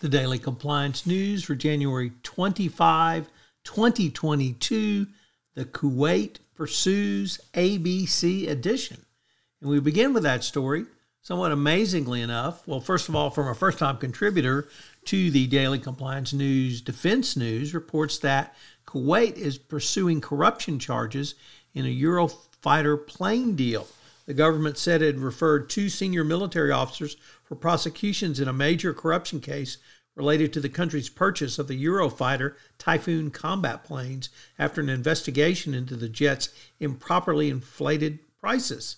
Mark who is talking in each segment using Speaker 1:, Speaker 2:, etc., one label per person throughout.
Speaker 1: The Daily Compliance News for January 25, 2022, the Kuwait Pursues ABC edition. And we begin with that story, somewhat amazingly enough. Well, first of all, from a first time contributor to the Daily Compliance News Defense News, reports that Kuwait is pursuing corruption charges in a Eurofighter plane deal. The government said it had referred two senior military officers for prosecutions in a major corruption case related to the country's purchase of the Eurofighter Typhoon combat planes after an investigation into the jet's improperly inflated prices.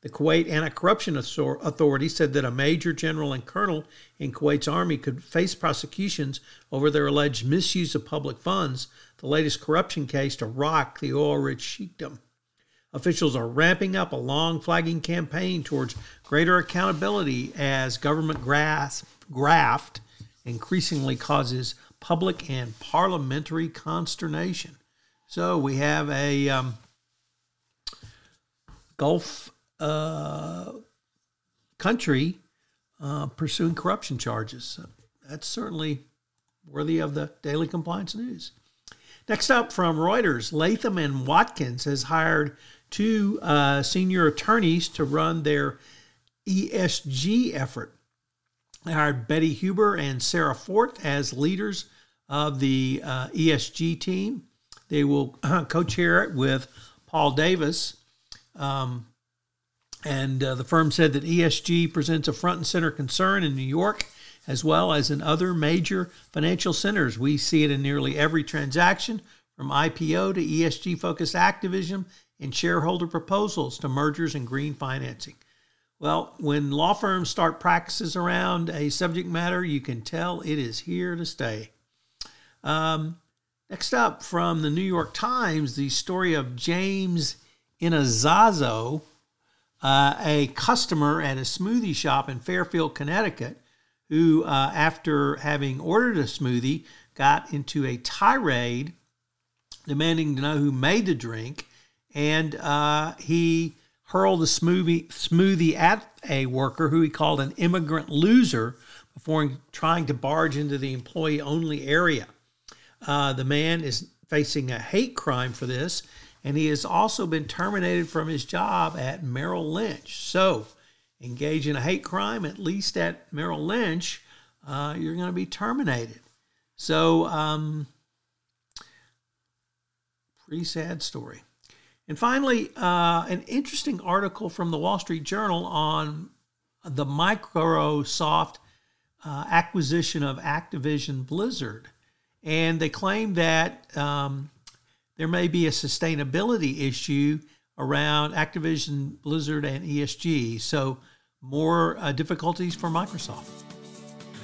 Speaker 1: The Kuwait Anti Corruption Authority said that a major general and colonel in Kuwait's army could face prosecutions over their alleged misuse of public funds, the latest corruption case to rock the oil rich sheikdom. Officials are ramping up a long flagging campaign towards greater accountability as government graft increasingly causes public and parliamentary consternation. So we have a um, Gulf uh, country uh, pursuing corruption charges. That's certainly worthy of the daily compliance news. Next up from Reuters, Latham and Watkins has hired two uh, senior attorneys to run their ESG effort. They hired Betty Huber and Sarah Fortt as leaders of the uh, ESG team. They will uh, co chair it with Paul Davies. Um, and uh, the firm said that ESG presents a front and center concern in New York as well as in other major financial centers. We see it in nearly every transaction from IPO to ESG focused activism and shareholder proposals to mergers and green financing. Well, when law firms start practices around a subject matter, you can tell it is here to stay. Um, next up from the New York Times, the story of James Iannazzo, uh, a customer at a smoothie shop in Fairfield, Connecticut, who, uh, after having ordered a smoothie, got into a tirade demanding to know who made the drink, and uh, he hurled a smoothie, smoothie at a worker who he called an immigrant loser before trying to barge into the employee only area. Uh, the man is facing a hate crime for this, and he has also been terminated from his job at Merrill Lynch. So, engage in a hate crime, at least at Merrill Lynch, uh, you're going to be terminated. So, um, pretty sad story. And finally, uh, an interesting article from the Wall Street Journal on the Microsoft uh, acquisition of Activision Blizzard. And they claim that um, there may be a sustainability issue around Activision Blizzard and ESG. So, more uh, difficulties for Microsoft.